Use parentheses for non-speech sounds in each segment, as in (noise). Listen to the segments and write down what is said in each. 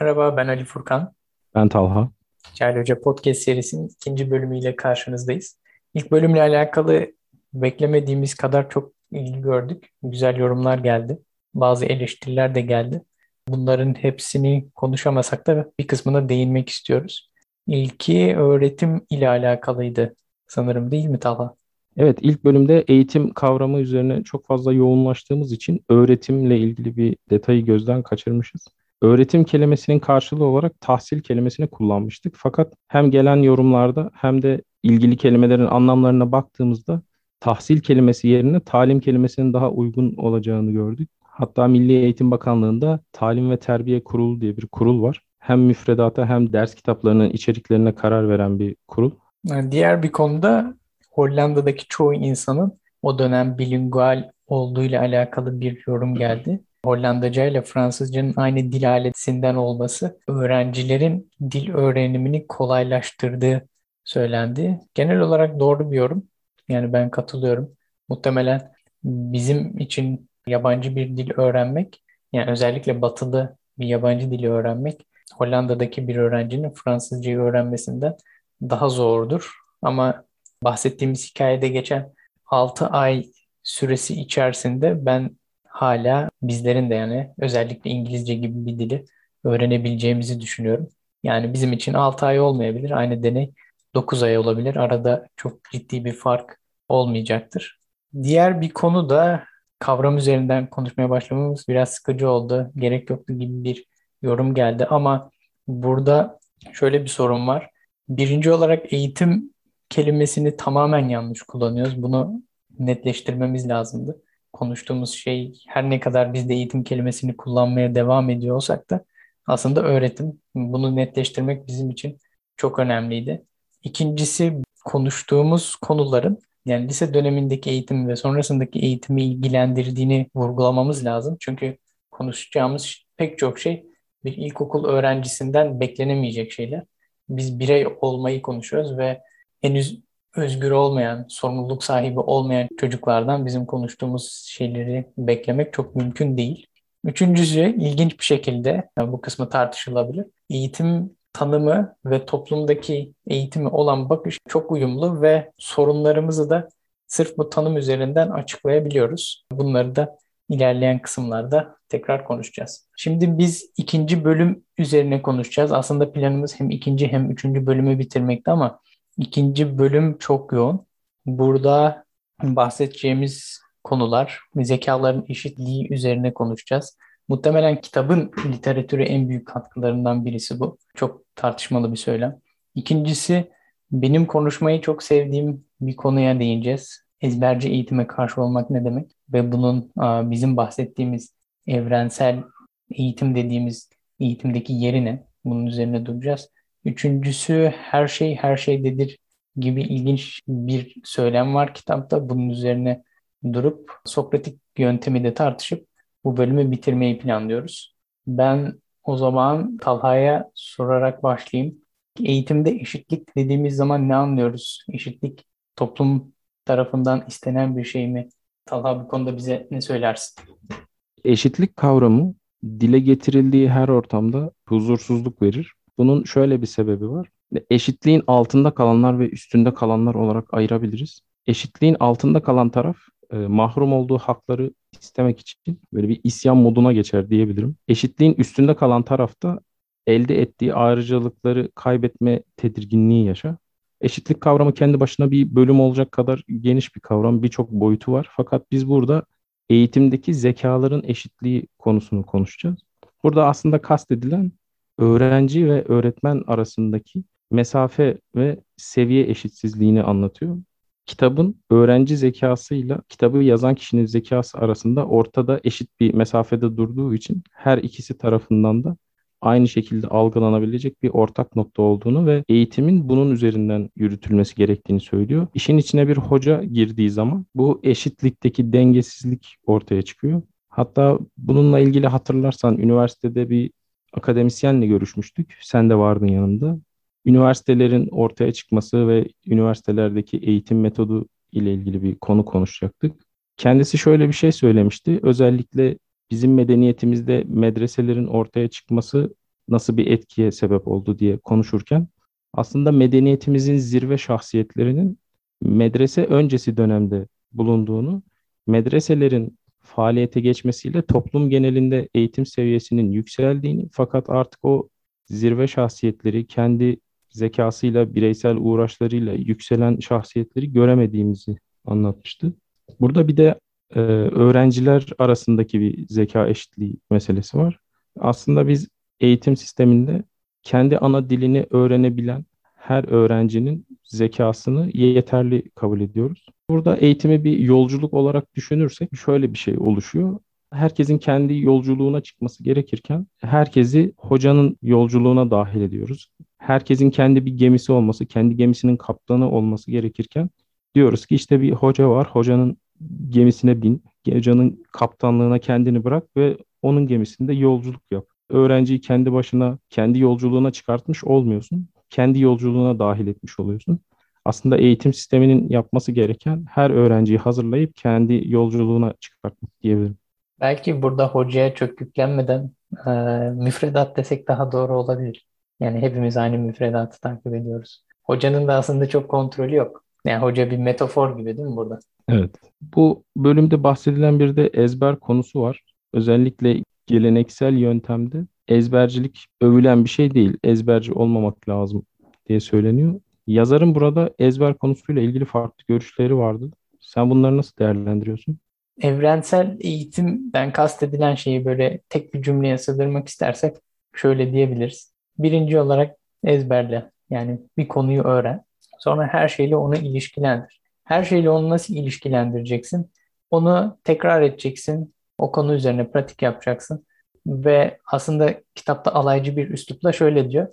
Merhaba, ben Ali Furkan. Ben Talha. Cahil Hoca Podcast serisinin ikinci bölümüyle karşınızdayız. İlk bölümle alakalı beklemediğimiz kadar çok ilgi gördük. Güzel yorumlar geldi. Bazı eleştiriler de geldi. Bunların hepsini konuşamasak da bir kısmına değinmek istiyoruz. İlki öğretim ile alakalıydı sanırım değil mi Talha? Evet, ilk bölümde eğitim kavramı üzerine çok fazla yoğunlaştığımız için öğretimle ilgili bir detayı gözden kaçırmışız. Öğretim kelimesinin karşılığı olarak tahsil kelimesini kullanmıştık. Fakat hem gelen yorumlarda hem de ilgili kelimelerin anlamlarına baktığımızda tahsil kelimesi yerine talim kelimesinin daha uygun olacağını gördük. Hatta Milli Eğitim Bakanlığı'nda Talim ve Terbiye Kurulu diye bir kurul var. Hem müfredata hem ders kitaplarının içeriklerine karar veren bir kurul. Diğer bir konuda Hollanda'daki çoğu insanın o dönem bilingual olduğuyla alakalı bir yorum geldi. Hollandaca ile Fransızcanın aynı dil aletinden olması öğrencilerin dil öğrenimini kolaylaştırdığı söylendi. Genel olarak doğru bir yorum. Yani ben katılıyorum. Muhtemelen bizim için yabancı bir dil öğrenmek, yani özellikle batılı bir yabancı dili öğrenmek Hollanda'daki bir öğrencinin Fransızcayı öğrenmesinden daha zordur. Ama bahsettiğimiz hikayede geçen 6 ay süresi içerisinde ben hala bizlerin de yani özellikle İngilizce gibi bir dili öğrenebileceğimizi düşünüyorum. Yani bizim için 6 ay olmayabilir. Aynı deney 9 ay olabilir. Arada çok ciddi bir fark olmayacaktır. Diğer bir konu da kavram üzerinden konuşmaya başlamamız biraz sıkıcı oldu. Gerek yoktu gibi bir yorum geldi ama burada şöyle bir sorun var. Birinci olarak eğitim kelimesini tamamen yanlış kullanıyoruz. Bunu netleştirmemiz lazımdı konuştuğumuz şey her ne kadar biz de eğitim kelimesini kullanmaya devam ediyor olsak da aslında öğretim. Bunu netleştirmek bizim için çok önemliydi. İkincisi konuştuğumuz konuların yani lise dönemindeki eğitim ve sonrasındaki eğitimi ilgilendirdiğini vurgulamamız lazım. Çünkü konuşacağımız pek çok şey bir ilkokul öğrencisinden beklenemeyecek şeyler. Biz birey olmayı konuşuyoruz ve henüz özgür olmayan, sorumluluk sahibi olmayan çocuklardan bizim konuştuğumuz şeyleri beklemek çok mümkün değil. Üçüncüsü ilginç bir şekilde bu kısmı tartışılabilir. Eğitim tanımı ve toplumdaki eğitimi olan bakış çok uyumlu ve sorunlarımızı da sırf bu tanım üzerinden açıklayabiliyoruz. Bunları da ilerleyen kısımlarda tekrar konuşacağız. Şimdi biz ikinci bölüm üzerine konuşacağız. Aslında planımız hem ikinci hem üçüncü bölümü bitirmekti ama İkinci bölüm çok yoğun. Burada bahsedeceğimiz konular zekaların eşitliği üzerine konuşacağız. Muhtemelen kitabın literatüre en büyük katkılarından birisi bu. Çok tartışmalı bir söylem. İkincisi benim konuşmayı çok sevdiğim bir konuya değineceğiz. Ezberci eğitime karşı olmak ne demek? Ve bunun bizim bahsettiğimiz evrensel eğitim dediğimiz eğitimdeki yeri ne? Bunun üzerine duracağız. Üçüncüsü her şey her şeydedir gibi ilginç bir söylem var kitapta. Bunun üzerine durup Sokratik yöntemi de tartışıp bu bölümü bitirmeyi planlıyoruz. Ben o zaman Talha'ya sorarak başlayayım. Eğitimde eşitlik dediğimiz zaman ne anlıyoruz? Eşitlik toplum tarafından istenen bir şey mi? Talha bu konuda bize ne söylersin? Eşitlik kavramı dile getirildiği her ortamda huzursuzluk verir bunun şöyle bir sebebi var. Eşitliğin altında kalanlar ve üstünde kalanlar olarak ayırabiliriz. Eşitliğin altında kalan taraf e, mahrum olduğu hakları istemek için böyle bir isyan moduna geçer diyebilirim. Eşitliğin üstünde kalan tarafta elde ettiği ayrıcalıkları kaybetme tedirginliği yaşar. Eşitlik kavramı kendi başına bir bölüm olacak kadar geniş bir kavram, birçok boyutu var. Fakat biz burada eğitimdeki zekaların eşitliği konusunu konuşacağız. Burada aslında kastedilen öğrenci ve öğretmen arasındaki mesafe ve seviye eşitsizliğini anlatıyor. Kitabın öğrenci zekasıyla kitabı yazan kişinin zekası arasında ortada eşit bir mesafede durduğu için her ikisi tarafından da aynı şekilde algılanabilecek bir ortak nokta olduğunu ve eğitimin bunun üzerinden yürütülmesi gerektiğini söylüyor. İşin içine bir hoca girdiği zaman bu eşitlikteki dengesizlik ortaya çıkıyor. Hatta bununla ilgili hatırlarsan üniversitede bir akademisyenle görüşmüştük. Sen de vardın yanımda. Üniversitelerin ortaya çıkması ve üniversitelerdeki eğitim metodu ile ilgili bir konu konuşacaktık. Kendisi şöyle bir şey söylemişti. Özellikle bizim medeniyetimizde medreselerin ortaya çıkması nasıl bir etkiye sebep oldu diye konuşurken aslında medeniyetimizin zirve şahsiyetlerinin medrese öncesi dönemde bulunduğunu, medreselerin faaliyete geçmesiyle toplum genelinde eğitim seviyesinin yükseldiğini fakat artık o zirve şahsiyetleri kendi zekasıyla, bireysel uğraşlarıyla yükselen şahsiyetleri göremediğimizi anlatmıştı. Burada bir de e, öğrenciler arasındaki bir zeka eşitliği meselesi var. Aslında biz eğitim sisteminde kendi ana dilini öğrenebilen her öğrencinin zekasını yeterli kabul ediyoruz. Burada eğitimi bir yolculuk olarak düşünürsek şöyle bir şey oluşuyor. Herkesin kendi yolculuğuna çıkması gerekirken herkesi hocanın yolculuğuna dahil ediyoruz. Herkesin kendi bir gemisi olması, kendi gemisinin kaptanı olması gerekirken diyoruz ki işte bir hoca var, hocanın gemisine bin, hocanın kaptanlığına kendini bırak ve onun gemisinde yolculuk yap. Öğrenciyi kendi başına, kendi yolculuğuna çıkartmış olmuyorsun. Kendi yolculuğuna dahil etmiş oluyorsun. Aslında eğitim sisteminin yapması gereken her öğrenciyi hazırlayıp kendi yolculuğuna çıkartmak diyebilirim. Belki burada hocaya çok yüklenmeden e, müfredat desek daha doğru olabilir. Yani hepimiz aynı müfredatı takip ediyoruz. Hocanın da aslında çok kontrolü yok. Yani hoca bir metafor gibi değil mi burada? Evet. Bu bölümde bahsedilen bir de ezber konusu var. Özellikle geleneksel yöntemde ezbercilik övülen bir şey değil. Ezberci olmamak lazım diye söyleniyor. Yazarın burada ezber konusuyla ilgili farklı görüşleri vardı. Sen bunları nasıl değerlendiriyorsun? Evrensel eğitimden kastedilen şeyi böyle tek bir cümleye sığdırmak istersek şöyle diyebiliriz. Birinci olarak ezberle. Yani bir konuyu öğren. Sonra her şeyle onu ilişkilendir. Her şeyle onu nasıl ilişkilendireceksin? Onu tekrar edeceksin. O konu üzerine pratik yapacaksın. Ve aslında kitapta alaycı bir üslupla şöyle diyor.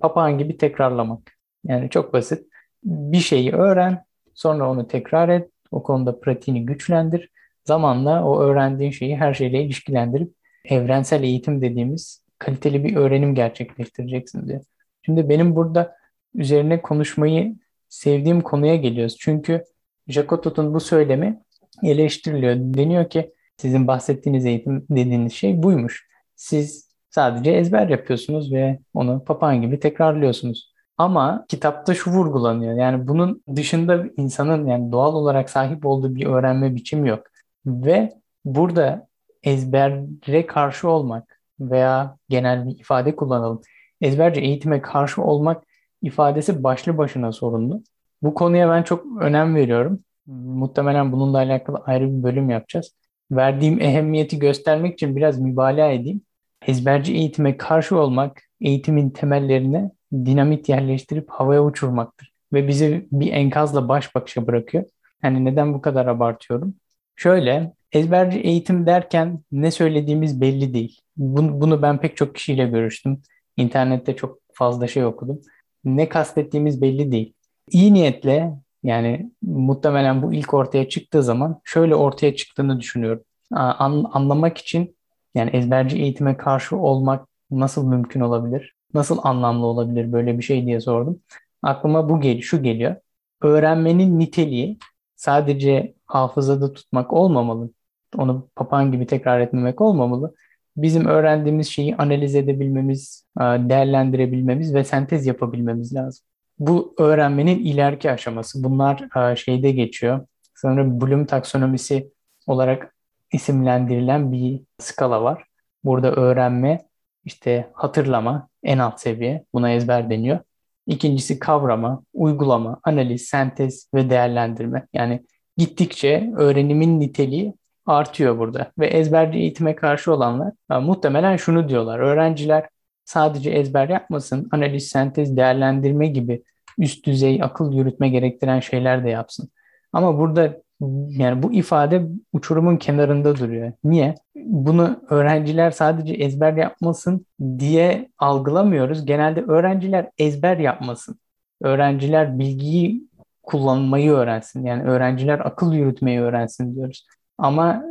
Papağan gibi tekrarlamak. Yani çok basit. Bir şeyi öğren, sonra onu tekrar et. O konuda pratiğini güçlendir. Zamanla o öğrendiğin şeyi her şeyle ilişkilendirip evrensel eğitim dediğimiz kaliteli bir öğrenim gerçekleştireceksin diyor. Şimdi benim burada üzerine konuşmayı sevdiğim konuya geliyoruz. Çünkü Jacotot'un bu söylemi eleştiriliyor. Deniyor ki sizin bahsettiğiniz eğitim dediğiniz şey buymuş. Siz sadece ezber yapıyorsunuz ve onu papağan gibi tekrarlıyorsunuz. Ama kitapta şu vurgulanıyor. Yani bunun dışında insanın yani doğal olarak sahip olduğu bir öğrenme biçimi yok. Ve burada ezbere karşı olmak veya genel bir ifade kullanalım. Ezberci eğitime karşı olmak ifadesi başlı başına sorunlu. Bu konuya ben çok önem veriyorum. Muhtemelen bununla alakalı ayrı bir bölüm yapacağız. Verdiğim ehemmiyeti göstermek için biraz mübalağa edeyim. Ezberci eğitime karşı olmak, eğitimin temellerine dinamit yerleştirip havaya uçurmaktır. Ve bizi bir enkazla baş başa bırakıyor. Yani neden bu kadar abartıyorum? Şöyle, ezberci eğitim derken ne söylediğimiz belli değil. Bunu, bunu ben pek çok kişiyle görüştüm. İnternette çok fazla şey okudum. Ne kastettiğimiz belli değil. İyi niyetle yani muhtemelen bu ilk ortaya çıktığı zaman şöyle ortaya çıktığını düşünüyorum. An, anlamak için yani ezberci eğitime karşı olmak nasıl mümkün olabilir? Nasıl anlamlı olabilir böyle bir şey diye sordum. Aklıma bu gel şu geliyor. Öğrenmenin niteliği sadece hafızada tutmak olmamalı. Onu papağan gibi tekrar etmemek olmamalı. Bizim öğrendiğimiz şeyi analiz edebilmemiz, değerlendirebilmemiz ve sentez yapabilmemiz lazım. Bu öğrenmenin ileriki aşaması. Bunlar şeyde geçiyor. Sanırım Bloom taksonomisi olarak isimlendirilen bir skala var. Burada öğrenme, işte hatırlama en alt seviye. Buna ezber deniyor. İkincisi kavrama, uygulama, analiz, sentez ve değerlendirme. Yani gittikçe öğrenimin niteliği artıyor burada. Ve ezberci eğitime karşı olanlar muhtemelen şunu diyorlar. Öğrenciler sadece ezber yapmasın, analiz, sentez, değerlendirme gibi üst düzey akıl yürütme gerektiren şeyler de yapsın. Ama burada yani bu ifade uçurumun kenarında duruyor. Niye? Bunu öğrenciler sadece ezber yapmasın diye algılamıyoruz. Genelde öğrenciler ezber yapmasın. Öğrenciler bilgiyi kullanmayı öğrensin. Yani öğrenciler akıl yürütmeyi öğrensin diyoruz. Ama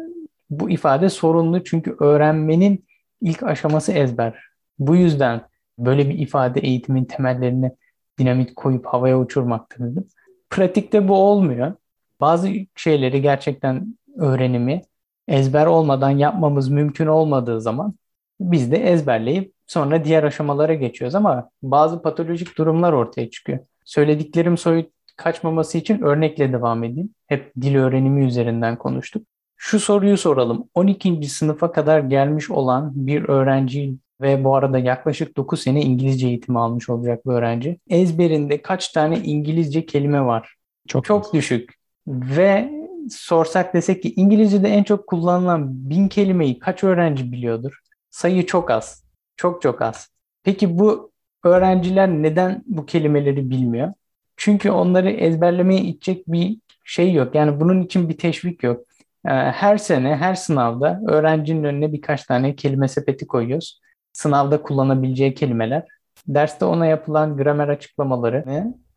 bu ifade sorunlu çünkü öğrenmenin ilk aşaması ezber. Bu yüzden böyle bir ifade eğitimin temellerini dinamit koyup havaya uçurmaktır dedim. Pratikte bu olmuyor. Bazı şeyleri gerçekten öğrenimi ezber olmadan yapmamız mümkün olmadığı zaman Biz de ezberleyip sonra diğer aşamalara geçiyoruz ama bazı patolojik durumlar ortaya çıkıyor. Söylediklerim soyut kaçmaması için örnekle devam edeyim. Hep dil öğrenimi üzerinden konuştuk. Şu soruyu soralım. 12. sınıfa kadar gelmiş olan bir öğrenci ve bu arada yaklaşık 9 sene İngilizce eğitimi almış olacak bir öğrenci. Ezberinde kaç tane İngilizce kelime var? Çok, çok düşük. Ve sorsak desek ki İngilizce'de en çok kullanılan bin kelimeyi kaç öğrenci biliyordur? Sayı çok az. Çok çok az. Peki bu öğrenciler neden bu kelimeleri bilmiyor? Çünkü onları ezberlemeye itecek bir şey yok. Yani bunun için bir teşvik yok. Ee, her sene, her sınavda öğrencinin önüne birkaç tane kelime sepeti koyuyoruz. Sınavda kullanabileceği kelimeler. Derste ona yapılan gramer açıklamaları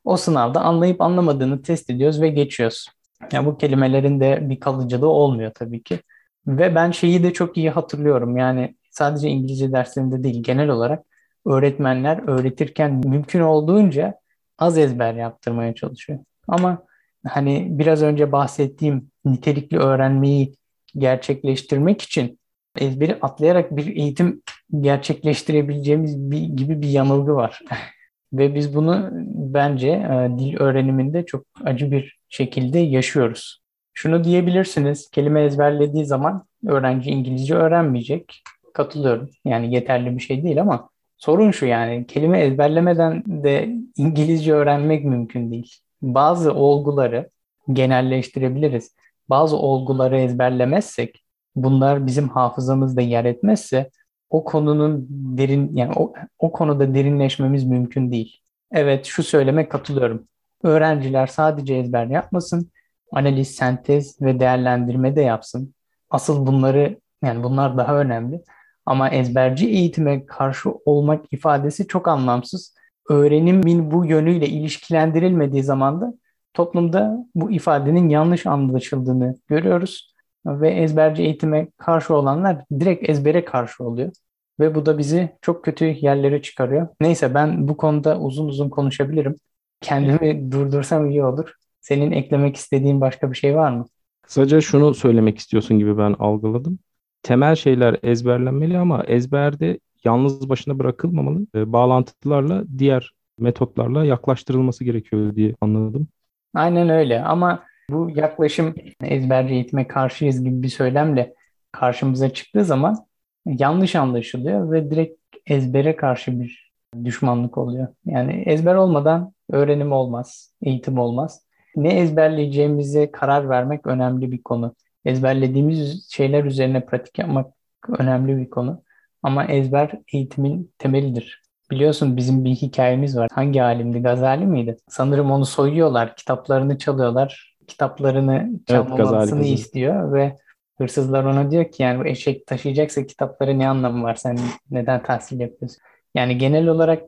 o sınavda anlayıp anlamadığını test ediyoruz ve geçiyoruz. Yani bu kelimelerin de bir kalıcılığı olmuyor tabii ki. Ve ben şeyi de çok iyi hatırlıyorum. Yani sadece İngilizce derslerinde değil genel olarak öğretmenler öğretirken mümkün olduğunca az ezber yaptırmaya çalışıyor. Ama hani biraz önce bahsettiğim nitelikli öğrenmeyi gerçekleştirmek için ezberi atlayarak bir eğitim gerçekleştirebileceğimiz bir, gibi bir yanılgı var. (laughs) Ve biz bunu bence e, dil öğreniminde çok acı bir şekilde yaşıyoruz. Şunu diyebilirsiniz, kelime ezberlediği zaman öğrenci İngilizce öğrenmeyecek. Katılıyorum. Yani yeterli bir şey değil ama sorun şu yani kelime ezberlemeden de İngilizce öğrenmek mümkün değil. Bazı olguları genelleştirebiliriz. Bazı olguları ezberlemezsek, bunlar bizim hafızamızda yer etmezse o konunun derin yani o, o konuda derinleşmemiz mümkün değil. Evet şu söyleme katılıyorum. Öğrenciler sadece ezber yapmasın, analiz, sentez ve değerlendirme de yapsın. Asıl bunları yani bunlar daha önemli. Ama ezberci eğitime karşı olmak ifadesi çok anlamsız. Öğrenimin bu yönüyle ilişkilendirilmediği zaman da toplumda bu ifadenin yanlış anlaşıldığını görüyoruz. Ve ezberci eğitime karşı olanlar direkt ezbere karşı oluyor. Ve bu da bizi çok kötü yerlere çıkarıyor. Neyse ben bu konuda uzun uzun konuşabilirim. Kendimi durdursam iyi olur. Senin eklemek istediğin başka bir şey var mı? Kısaca şunu söylemek istiyorsun gibi ben algıladım. Temel şeyler ezberlenmeli ama ezberde yalnız başına bırakılmamalı. Bağlantılarla diğer metotlarla yaklaştırılması gerekiyor diye anladım. Aynen öyle ama bu yaklaşım ezberci eğitime karşıyız gibi bir söylemle karşımıza çıktığı zaman yanlış anlaşılıyor ve direkt ezbere karşı bir düşmanlık oluyor. Yani ezber olmadan öğrenim olmaz, eğitim olmaz. Ne ezberleyeceğimize karar vermek önemli bir konu. Ezberlediğimiz şeyler üzerine pratik yapmak önemli bir konu. Ama ezber eğitimin temelidir. Biliyorsun bizim bir hikayemiz var. Hangi alimdi? Gazali miydi? Sanırım onu soyuyorlar, kitaplarını çalıyorlar. Kitaplarını çalmamasını evet, istiyor ve hırsızlar ona diyor ki yani bu eşek taşıyacaksa kitapları ne anlamı var? Sen neden tahsil yapıyorsun? Yani genel olarak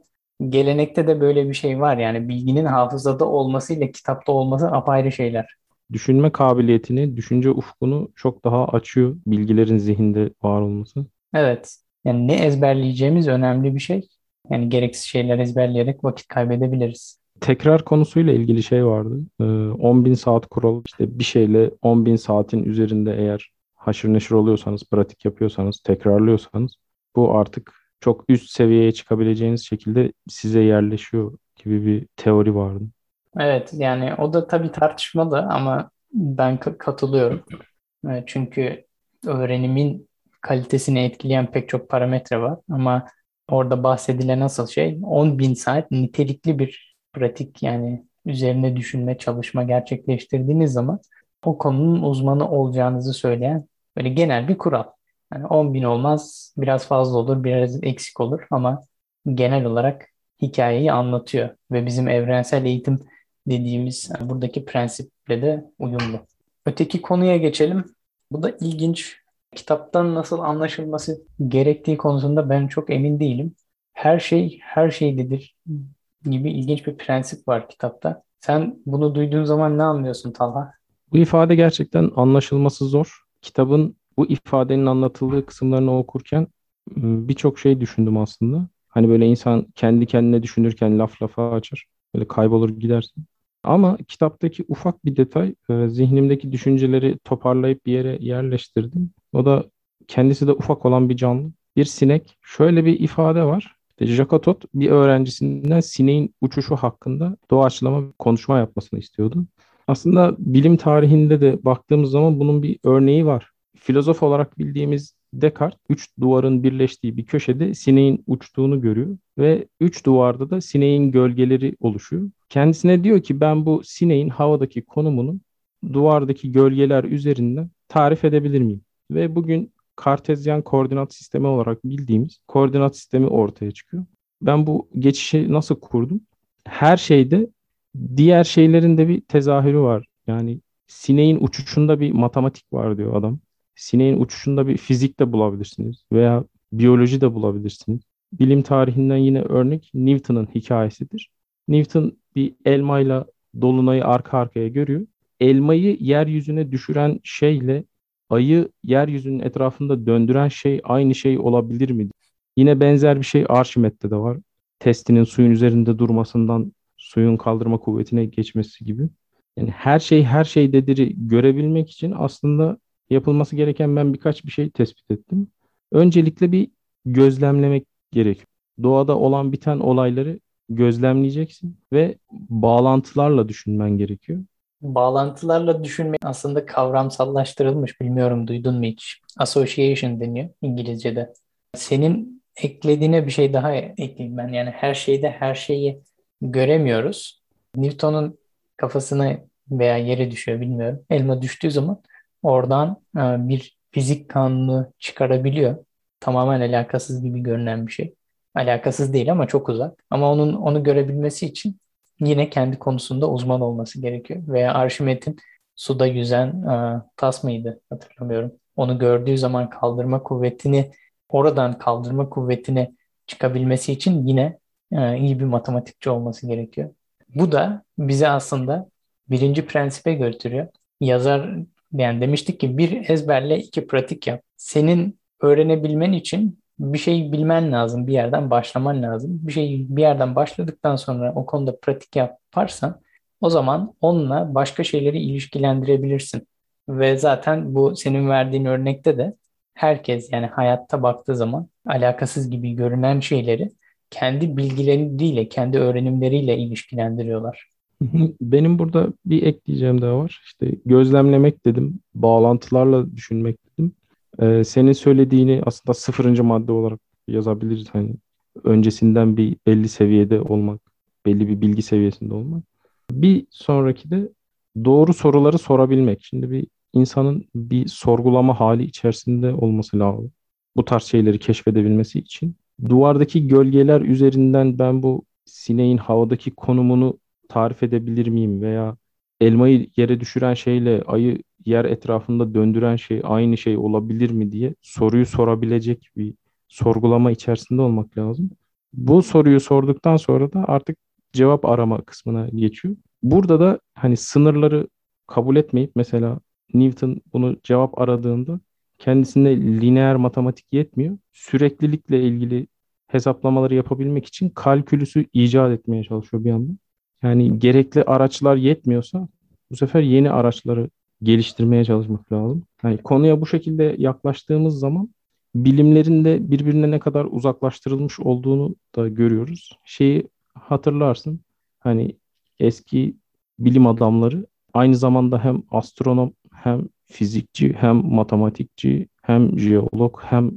gelenekte de böyle bir şey var. Yani bilginin hafızada olmasıyla kitapta olması apayrı şeyler. Düşünme kabiliyetini, düşünce ufkunu çok daha açıyor bilgilerin zihinde var olması. Evet. Yani ne ezberleyeceğimiz önemli bir şey. Yani gereksiz şeyler ezberleyerek vakit kaybedebiliriz. Tekrar konusuyla ilgili şey vardı. Ee, 10 bin saat kuralı. İşte bir şeyle 10 bin saatin üzerinde eğer haşır neşir oluyorsanız, pratik yapıyorsanız, tekrarlıyorsanız bu artık çok üst seviyeye çıkabileceğiniz şekilde size yerleşiyor gibi bir teori vardı. Evet yani o da tabii tartışmalı ama ben katılıyorum. E, çünkü öğrenimin kalitesini etkileyen pek çok parametre var ama orada bahsedilen asıl şey 10 bin saat nitelikli bir pratik yani üzerine düşünme, çalışma gerçekleştirdiğiniz zaman o konunun uzmanı olacağınızı söyleyen böyle genel bir kural. Yani 10 bin olmaz, biraz fazla olur, biraz eksik olur ama genel olarak hikayeyi anlatıyor ve bizim evrensel eğitim dediğimiz yani buradaki prensiple de uyumlu. Öteki konuya geçelim. Bu da ilginç. Kitaptan nasıl anlaşılması gerektiği konusunda ben çok emin değilim. Her şey her şeydedir gibi ilginç bir prensip var kitapta. Sen bunu duyduğun zaman ne anlıyorsun Talha? Bu ifade gerçekten anlaşılması zor. Kitabın bu ifadenin anlatıldığı kısımlarını okurken ıı, birçok şey düşündüm aslında. Hani böyle insan kendi kendine düşünürken laf lafa açar. Böyle kaybolur gidersin. Ama kitaptaki ufak bir detay e, zihnimdeki düşünceleri toparlayıp bir yere yerleştirdim. O da kendisi de ufak olan bir canlı. bir sinek. Şöyle bir ifade var. İşte Jakatot bir öğrencisinden sineğin uçuşu hakkında doğaçlama konuşma yapmasını istiyordu. Aslında bilim tarihinde de baktığımız zaman bunun bir örneği var. Filozof olarak bildiğimiz Descartes üç duvarın birleştiği bir köşede sineğin uçtuğunu görüyor ve üç duvarda da sineğin gölgeleri oluşuyor. Kendisine diyor ki ben bu sineğin havadaki konumunu duvardaki gölgeler üzerinden tarif edebilir miyim? Ve bugün kartezyen koordinat sistemi olarak bildiğimiz koordinat sistemi ortaya çıkıyor. Ben bu geçişi nasıl kurdum? Her şeyde diğer şeylerin de bir tezahürü var. Yani sineğin uçuşunda bir matematik var diyor adam. Sineğin uçuşunda bir fizik de bulabilirsiniz veya biyoloji de bulabilirsiniz. Bilim tarihinden yine örnek Newton'un hikayesidir. Newton bir elmayla dolunayı arka arkaya görüyor. Elmayı yeryüzüne düşüren şeyle ayı yeryüzünün etrafında döndüren şey aynı şey olabilir mi? Yine benzer bir şey Arşimet'te de var. Testinin suyun üzerinde durmasından suyun kaldırma kuvvetine geçmesi gibi. Yani her şey her şey dediri görebilmek için aslında yapılması gereken ben birkaç bir şey tespit ettim. Öncelikle bir gözlemlemek gerekiyor. Doğada olan biten olayları gözlemleyeceksin ve bağlantılarla düşünmen gerekiyor. Bağlantılarla düşünmek aslında kavramsallaştırılmış. Bilmiyorum duydun mu hiç? Association deniyor İngilizce'de. Senin eklediğine bir şey daha ekleyeyim ben. Yani her şeyde her şeyi göremiyoruz. Newton'un kafasına veya yere düşüyor bilmiyorum. Elma düştüğü zaman oradan e, bir fizik kanunu çıkarabiliyor. Tamamen alakasız gibi görünen bir şey. Alakasız değil ama çok uzak. Ama onun onu görebilmesi için yine kendi konusunda uzman olması gerekiyor. Veya Arşimet'in suda yüzen e, tas mıydı hatırlamıyorum. Onu gördüğü zaman kaldırma kuvvetini oradan kaldırma kuvvetini çıkabilmesi için yine e, iyi bir matematikçi olması gerekiyor. Bu da bize aslında birinci prensibe götürüyor. Yazar yani demiştik ki bir ezberle iki pratik yap. Senin öğrenebilmen için bir şey bilmen lazım, bir yerden başlaman lazım. Bir şey bir yerden başladıktan sonra o konuda pratik yaparsan o zaman onunla başka şeyleri ilişkilendirebilirsin. Ve zaten bu senin verdiğin örnekte de herkes yani hayatta baktığı zaman alakasız gibi görünen şeyleri kendi bilgileriyle, kendi öğrenimleriyle ilişkilendiriyorlar. (laughs) Benim burada bir ekleyeceğim daha var. İşte gözlemlemek dedim, bağlantılarla düşünmek dedim. Ee, senin söylediğini aslında sıfırıncı madde olarak yazabiliriz. Hani öncesinden bir belli seviyede olmak, belli bir bilgi seviyesinde olmak. Bir sonraki de doğru soruları sorabilmek. Şimdi bir insanın bir sorgulama hali içerisinde olması lazım. Bu tarz şeyleri keşfedebilmesi için. Duvardaki gölgeler üzerinden ben bu sineğin havadaki konumunu tarif edebilir miyim veya elmayı yere düşüren şeyle ayı yer etrafında döndüren şey aynı şey olabilir mi diye soruyu sorabilecek bir sorgulama içerisinde olmak lazım. Bu soruyu sorduktan sonra da artık cevap arama kısmına geçiyor. Burada da hani sınırları kabul etmeyip mesela Newton bunu cevap aradığında kendisine lineer matematik yetmiyor. Süreklilikle ilgili hesaplamaları yapabilmek için kalkülüsü icat etmeye çalışıyor bir yandan. Yani gerekli araçlar yetmiyorsa bu sefer yeni araçları geliştirmeye çalışmak lazım. Yani konuya bu şekilde yaklaştığımız zaman bilimlerin de birbirine ne kadar uzaklaştırılmış olduğunu da görüyoruz. Şeyi hatırlarsın hani eski bilim adamları aynı zamanda hem astronom hem fizikçi hem matematikçi hem jeolog hem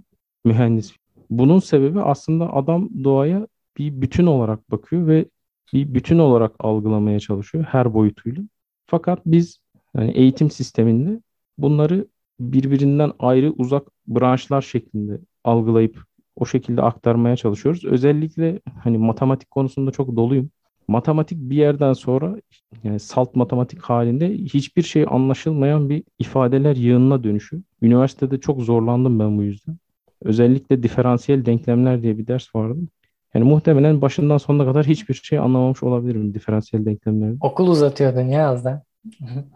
mühendis. Bunun sebebi aslında adam doğaya bir bütün olarak bakıyor ve bir bütün olarak algılamaya çalışıyor her boyutuyla. Fakat biz yani eğitim sisteminde bunları birbirinden ayrı uzak branşlar şeklinde algılayıp o şekilde aktarmaya çalışıyoruz. Özellikle hani matematik konusunda çok doluyum. Matematik bir yerden sonra yani salt matematik halinde hiçbir şey anlaşılmayan bir ifadeler yığınına dönüşüyor. Üniversitede çok zorlandım ben bu yüzden. Özellikle diferansiyel denklemler diye bir ders vardı. Yani muhtemelen başından sonuna kadar hiçbir şey anlamamış olabilirim diferansiyel denklemlerde. Okul uzatıyordun ya az da.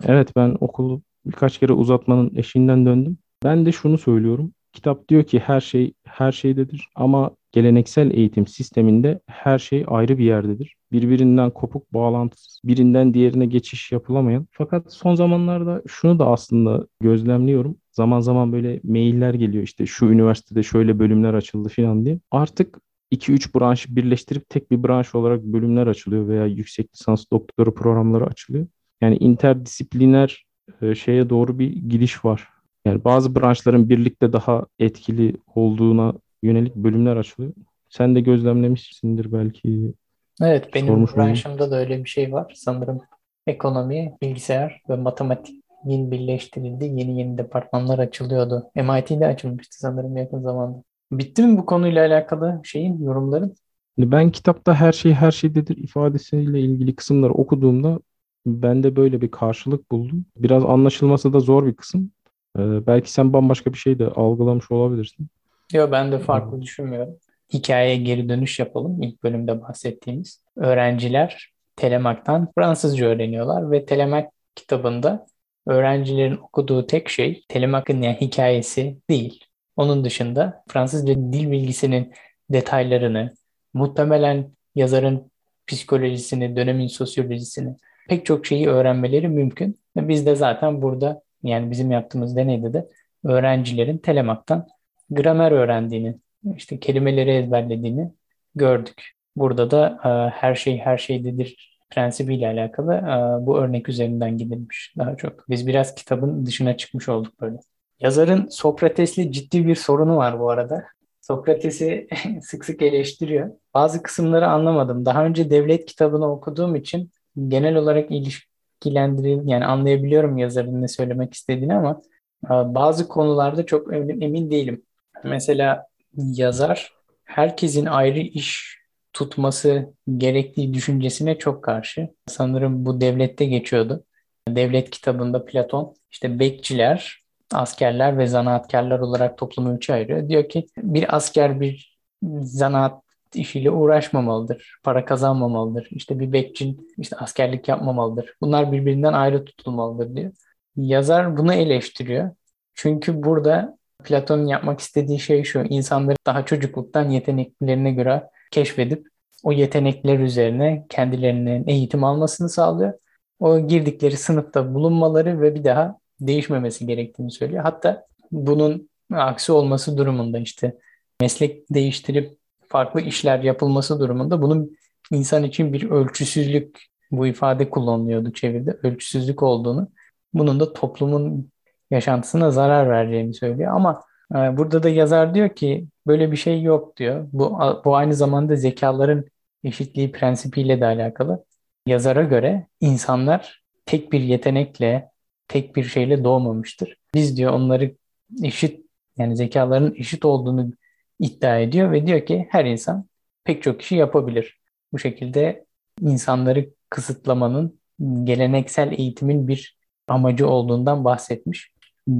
evet ben okulu birkaç kere uzatmanın eşiğinden döndüm. Ben de şunu söylüyorum. kitap diyor ki her şey her şeydedir ama geleneksel eğitim sisteminde her şey ayrı bir yerdedir. Birbirinden kopuk, bağlantısız, birinden diğerine geçiş yapılamayan. Fakat son zamanlarda şunu da aslında gözlemliyorum. Zaman zaman böyle mailler geliyor işte şu üniversitede şöyle bölümler açıldı falan diye. Artık 2-3 branşı birleştirip tek bir branş olarak bölümler açılıyor veya yüksek lisans doktora programları açılıyor. Yani interdisipliner e, şeye doğru bir gidiş var. Yani bazı branşların birlikte daha etkili olduğuna yönelik bölümler açılıyor. Sen de gözlemlemişsindir belki. Evet, benim Sormuş branşımda da öyle bir şey var. Sanırım ekonomi, bilgisayar ve matematiğin birleştirildiği yeni yeni departmanlar açılıyordu. MIT'de açılmıştı sanırım yakın zamanda. Bitti mi bu konuyla alakalı şeyin, yorumların? Ben kitapta her şey her şeydedir ifadesiyle ilgili kısımları okuduğumda ben de böyle bir karşılık buldum. Biraz anlaşılması da zor bir kısım. Ee, belki sen bambaşka bir şey de algılamış olabilirsin. Yok ben de farklı düşünmüyorum. Hikayeye geri dönüş yapalım. İlk bölümde bahsettiğimiz. Öğrenciler Telemak'tan Fransızca öğreniyorlar ve Telemak kitabında öğrencilerin okuduğu tek şey Telemak'ın yani hikayesi değil. Onun dışında Fransızca dil bilgisinin detaylarını, muhtemelen yazarın psikolojisini, dönemin sosyolojisini, pek çok şeyi öğrenmeleri mümkün. Biz de zaten burada yani bizim yaptığımız deneyde de öğrencilerin telemaktan gramer öğrendiğini, işte kelimeleri ezberlediğini gördük. Burada da e, her şey her şeydedir prensibiyle alakalı e, bu örnek üzerinden gidilmiş daha çok. Biz biraz kitabın dışına çıkmış olduk böyle. Yazarın Sokrates'le ciddi bir sorunu var bu arada. Sokrates'i (laughs) sık sık eleştiriyor. Bazı kısımları anlamadım. Daha önce devlet kitabını okuduğum için genel olarak ilişkilendiril yani anlayabiliyorum yazarın ne söylemek istediğini ama e, bazı konularda çok emin değilim. Mesela yazar herkesin ayrı iş tutması gerektiği düşüncesine çok karşı. Sanırım bu devlette geçiyordu. Devlet kitabında Platon işte bekçiler, askerler ve zanaatkarlar olarak toplumu üçe ayırıyor. Diyor ki bir asker bir zanaat işiyle uğraşmamalıdır. Para kazanmamalıdır. İşte bir bekçin işte askerlik yapmamalıdır. Bunlar birbirinden ayrı tutulmalıdır diyor. Yazar bunu eleştiriyor. Çünkü burada Platon'un yapmak istediği şey şu. insanları daha çocukluktan yeteneklerine göre keşfedip o yetenekler üzerine kendilerinin eğitim almasını sağlıyor. O girdikleri sınıfta bulunmaları ve bir daha değişmemesi gerektiğini söylüyor. Hatta bunun aksi olması durumunda işte meslek değiştirip farklı işler yapılması durumunda bunun insan için bir ölçüsüzlük bu ifade kullanılıyordu çeviride ölçüsüzlük olduğunu bunun da toplumun yaşantısına zarar vereceğini söylüyor ama e, burada da yazar diyor ki böyle bir şey yok diyor. Bu, bu aynı zamanda zekaların eşitliği prensibiyle de alakalı. Yazara göre insanlar tek bir yetenekle, tek bir şeyle doğmamıştır. Biz diyor onları eşit yani zekaların eşit olduğunu iddia ediyor ve diyor ki her insan pek çok kişi yapabilir. Bu şekilde insanları kısıtlamanın geleneksel eğitimin bir amacı olduğundan bahsetmiş.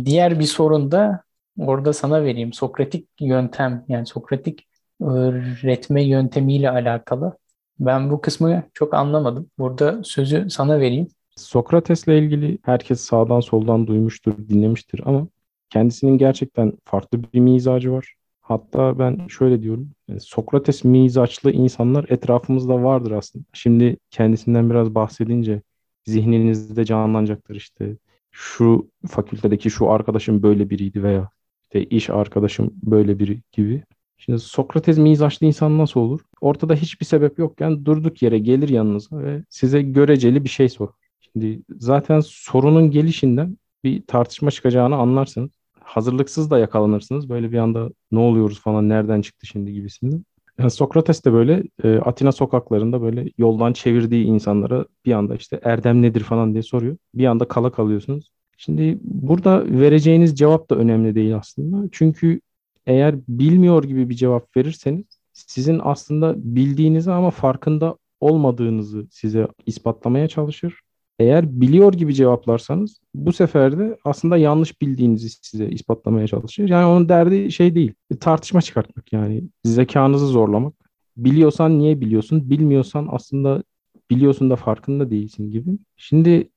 Diğer bir sorun da orada sana vereyim. Sokratik yöntem yani Sokratik öğretme yöntemiyle alakalı. Ben bu kısmı çok anlamadım. Burada sözü sana vereyim. Sokrates'le ilgili herkes sağdan soldan duymuştur, dinlemiştir ama kendisinin gerçekten farklı bir mizacı var. Hatta ben şöyle diyorum. E, Sokrates mizaçlı insanlar etrafımızda vardır aslında. Şimdi kendisinden biraz bahsedince zihninizde canlanacaktır işte. Şu fakültedeki şu arkadaşım böyle biriydi veya işte iş arkadaşım böyle biri gibi. Şimdi Sokrates mizaçlı insan nasıl olur? Ortada hiçbir sebep yokken durduk yere gelir yanınıza ve size göreceli bir şey sor. Şimdi zaten sorunun gelişinden bir tartışma çıkacağını anlarsınız hazırlıksız da yakalanırsınız. Böyle bir anda ne oluyoruz falan nereden çıktı şimdi gibisinden. Yani Sokrates de böyle e, Atina sokaklarında böyle yoldan çevirdiği insanlara bir anda işte erdem nedir falan diye soruyor. Bir anda kala kalıyorsunuz. Şimdi burada vereceğiniz cevap da önemli değil aslında. Çünkü eğer bilmiyor gibi bir cevap verirseniz sizin aslında bildiğinizi ama farkında olmadığınızı size ispatlamaya çalışır. Eğer biliyor gibi cevaplarsanız bu sefer de aslında yanlış bildiğinizi size ispatlamaya çalışır. Yani onun derdi şey değil, tartışma çıkartmak yani zekanızı zorlamak. Biliyorsan niye biliyorsun, bilmiyorsan aslında biliyorsun da farkında değilsin gibi. Şimdi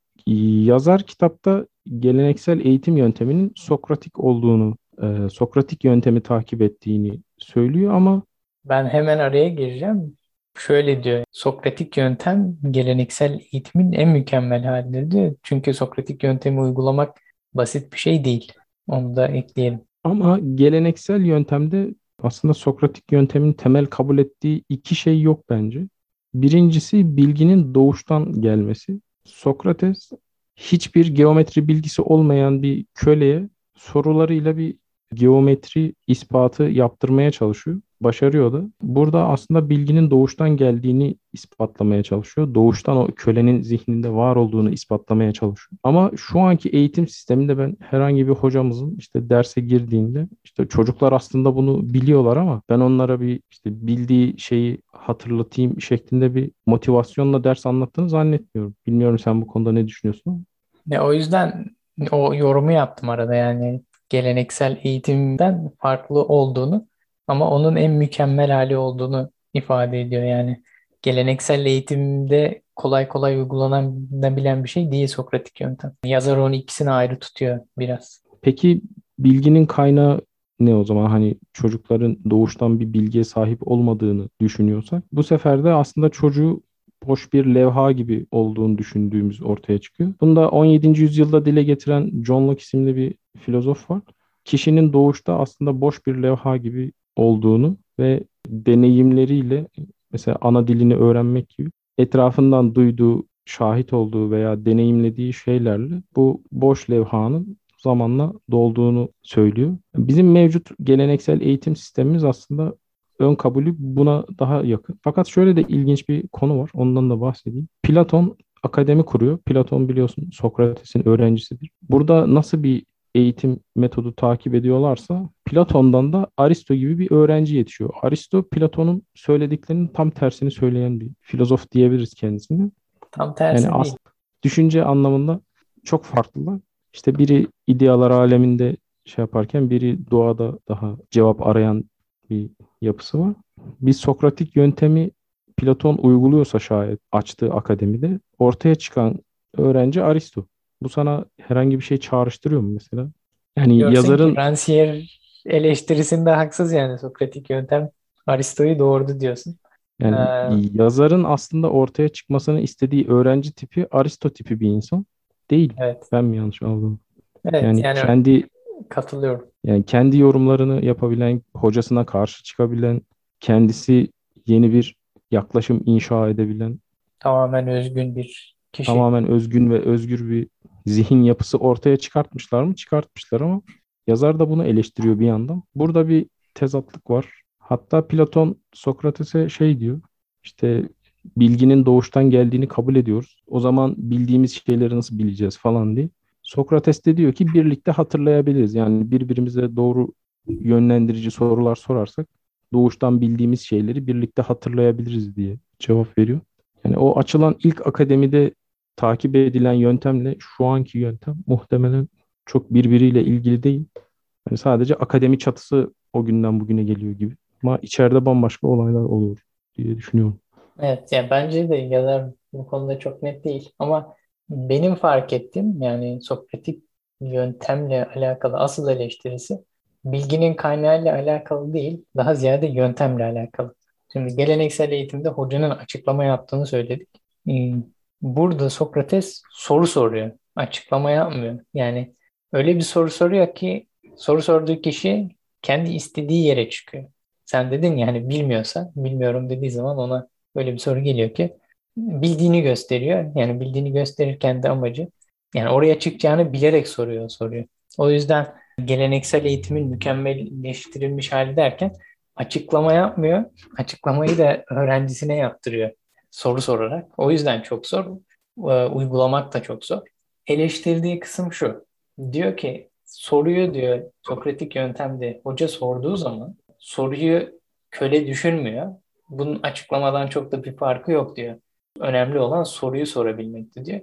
yazar kitapta geleneksel eğitim yönteminin Sokratik olduğunu e, Sokratik yöntemi takip ettiğini söylüyor ama Ben hemen araya gireceğim. Şöyle diyor, Sokratik yöntem geleneksel eğitimin en mükemmel halidir diyor. Çünkü Sokratik yöntemi uygulamak basit bir şey değil. Onu da ekleyelim. ama geleneksel yöntemde aslında Sokratik yöntemin temel kabul ettiği iki şey yok bence. Birincisi bilginin doğuştan gelmesi. Sokrates hiçbir geometri bilgisi olmayan bir köleye sorularıyla bir geometri ispatı yaptırmaya çalışıyor. Başarıyor da. Burada aslında bilginin doğuştan geldiğini ispatlamaya çalışıyor. Doğuştan o kölenin zihninde var olduğunu ispatlamaya çalışıyor. Ama şu anki eğitim sisteminde ben herhangi bir hocamızın işte derse girdiğinde işte çocuklar aslında bunu biliyorlar ama ben onlara bir işte bildiği şeyi hatırlatayım şeklinde bir motivasyonla ders anlattığını zannetmiyorum. Bilmiyorum sen bu konuda ne düşünüyorsun. Ne, o yüzden o yorumu yaptım arada yani geleneksel eğitimden farklı olduğunu ama onun en mükemmel hali olduğunu ifade ediyor yani. Geleneksel eğitimde kolay kolay uygulanabilen bir şey değil Sokratik yöntem. Yazar onu ikisini ayrı tutuyor biraz. Peki bilginin kaynağı ne o zaman? Hani çocukların doğuştan bir bilgiye sahip olmadığını düşünüyorsak bu sefer de aslında çocuğu boş bir levha gibi olduğunu düşündüğümüz ortaya çıkıyor. Bunu da 17. yüzyılda dile getiren John Locke isimli bir filozof var. Kişinin doğuşta aslında boş bir levha gibi olduğunu ve deneyimleriyle mesela ana dilini öğrenmek gibi etrafından duyduğu, şahit olduğu veya deneyimlediği şeylerle bu boş levhanın zamanla dolduğunu söylüyor. Bizim mevcut geleneksel eğitim sistemimiz aslında ön kabulü buna daha yakın. Fakat şöyle de ilginç bir konu var. Ondan da bahsedeyim. Platon akademi kuruyor. Platon biliyorsun Sokrates'in öğrencisidir. Burada nasıl bir eğitim metodu takip ediyorlarsa Platon'dan da Aristo gibi bir öğrenci yetişiyor. Aristo Platon'un söylediklerinin tam tersini söyleyen bir filozof diyebiliriz kendisine. Tam tersi Yani değil. düşünce anlamında çok farklılar. İşte biri idealar aleminde şey yaparken biri doğada daha cevap arayan bir yapısı var. Bir Sokratik yöntemi Platon uyguluyorsa şayet açtığı akademide ortaya çıkan öğrenci Aristo. Bu sana herhangi bir şey çağrıştırıyor mu mesela? Yani Diyorsun yazarın Rancière eleştirisinde haksız yani Sokratik yöntem Aristo'yu doğurdu diyorsun. yani Ee, yazarın aslında ortaya çıkmasını istediği öğrenci tipi Aristo tipi bir insan değil. evet. Ben mi yanlış anladım? Evet Yani yani kendi katılıyorum. yani kendi yorumlarını yapabilen, hocasına karşı çıkabilen, kendisi yeni bir yaklaşım inşa edebilen, Tamamen özgün bir kişi. tamamen özgün ve özgür bir zihin yapısı ortaya çıkartmışlar mı? Çıkartmışlar ama yazar da bunu eleştiriyor bir yandan. Burada bir tezatlık var. Hatta Platon Sokrates'e şey diyor. İşte bilginin doğuştan geldiğini kabul ediyoruz. O zaman bildiğimiz şeyleri nasıl bileceğiz falan diye. Sokrates de diyor ki birlikte hatırlayabiliriz. Yani birbirimize doğru yönlendirici sorular sorarsak doğuştan bildiğimiz şeyleri birlikte hatırlayabiliriz diye cevap veriyor. Yani o açılan ilk akademide takip edilen yöntemle şu anki yöntem muhtemelen çok birbiriyle ilgili değil. Yani sadece akademi çatısı o günden bugüne geliyor gibi. Ama içeride bambaşka olaylar oluyor diye düşünüyorum. Evet yani bence de yazar bu konuda çok net değil ama benim fark ettiğim yani Sokratik yöntemle alakalı asıl eleştirisi bilginin kaynağıyla alakalı değil daha ziyade yöntemle alakalı. Şimdi geleneksel eğitimde hocanın açıklama yaptığını söyledik. Burada Sokrates soru soruyor. Açıklama yapmıyor. Yani öyle bir soru soruyor ki soru sorduğu kişi kendi istediği yere çıkıyor. Sen dedin ya hani bilmiyorsa, bilmiyorum dediği zaman ona öyle bir soru geliyor ki bildiğini gösteriyor. Yani bildiğini gösterirken de amacı yani oraya çıkacağını bilerek soruyor soruyor. O yüzden geleneksel eğitimin mükemmelleştirilmiş hali derken açıklama yapmıyor. Açıklamayı da öğrencisine yaptırıyor soru sorarak. O yüzden çok zor. Ee, Uygulamak da çok zor. Eleştirdiği kısım şu. Diyor ki soruyu diyor Sokratik yöntemde hoca sorduğu zaman soruyu köle düşünmüyor. Bunun açıklamadan çok da bir farkı yok diyor. Önemli olan soruyu sorabilmekti diyor.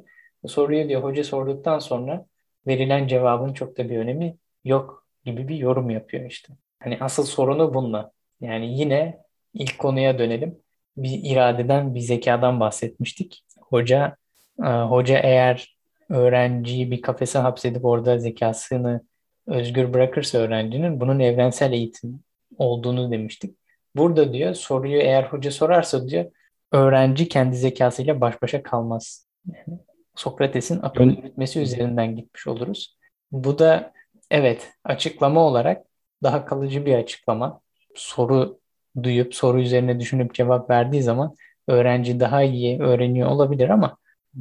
Soruyu diyor hoca sorduktan sonra verilen cevabın çok da bir önemi yok gibi bir yorum yapıyor işte. Hani asıl sorunu bununla. Yani yine ilk konuya dönelim. Bir iradeden, bir zekadan bahsetmiştik. Hoca e, hoca eğer öğrenciyi bir kafese hapsedip orada zekasını özgür bırakırsa öğrencinin bunun evrensel eğitim olduğunu demiştik. Burada diyor soruyu eğer hoca sorarsa diyor öğrenci kendi zekasıyla baş başa kalmaz. Yani Sokrates'in akıl yürütmesi üzerinden gitmiş oluruz. Bu da evet açıklama olarak daha kalıcı bir açıklama. Soru duyup soru üzerine düşünüp cevap verdiği zaman öğrenci daha iyi öğreniyor olabilir ama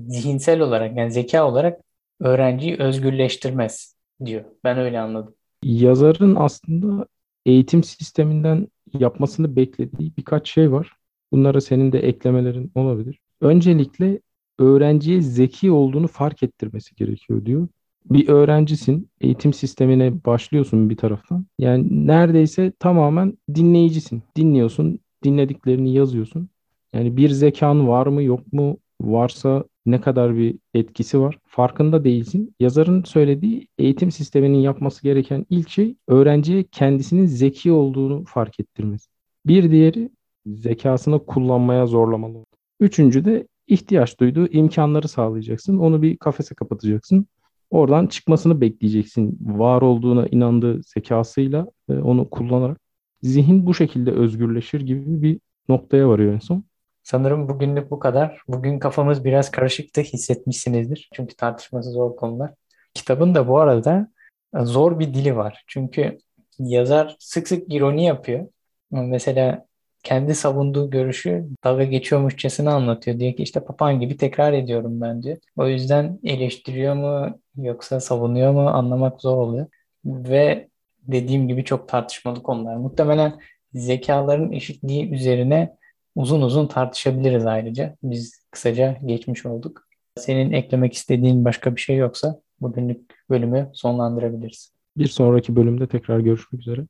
zihinsel olarak yani zeka olarak öğrenciyi özgürleştirmez diyor. Ben öyle anladım. Yazarın aslında eğitim sisteminden yapmasını beklediği birkaç şey var. Bunlara senin de eklemelerin olabilir. Öncelikle öğrenciye zeki olduğunu fark ettirmesi gerekiyor diyor. Bir öğrencisin, eğitim sistemine başlıyorsun bir taraftan. Yani neredeyse tamamen dinleyicisin. Dinliyorsun, dinlediklerini yazıyorsun. Yani bir zekan var mı yok mu? Varsa ne kadar bir etkisi var farkında değilsin. Yazarın söylediği eğitim sisteminin yapması gereken ilk şey öğrenciye kendisinin zeki olduğunu fark ettirmesi. Bir diğeri zekasını kullanmaya zorlamalı. Üçüncü de ihtiyaç duyduğu imkanları sağlayacaksın. Onu bir kafese kapatacaksın. Oradan çıkmasını bekleyeceksin. Var olduğuna inandığı zekasıyla e, onu kullanarak. Zihin bu şekilde özgürleşir gibi bir noktaya varıyor en son. Sanırım bugünlük bu kadar. Bugün kafamız biraz karışıktı hissetmişsinizdir. Çünkü tartışması zor konular. Kitabın da bu arada e, zor bir dili var. Çünkü yazar sık sık ironi yapıyor. Mesela kendi savunduğu görüşü dalga geçiyormuşçasına anlatıyor. Diyor ki işte papağan gibi tekrar ediyorum ben diyor. O yüzden eleştiriyor mu yoksa savunuyor mu anlamak zor oluyor. Ve dediğim gibi çok tartışmalı konular. Muhtemelen zekaların eşitliği üzerine uzun uzun tartışabiliriz ayrıca. Biz kısaca geçmiş olduk. Senin eklemek istediğin başka bir şey yoksa bugünlük bölümü sonlandırabiliriz. Bir sonraki bölümde tekrar görüşmek üzere.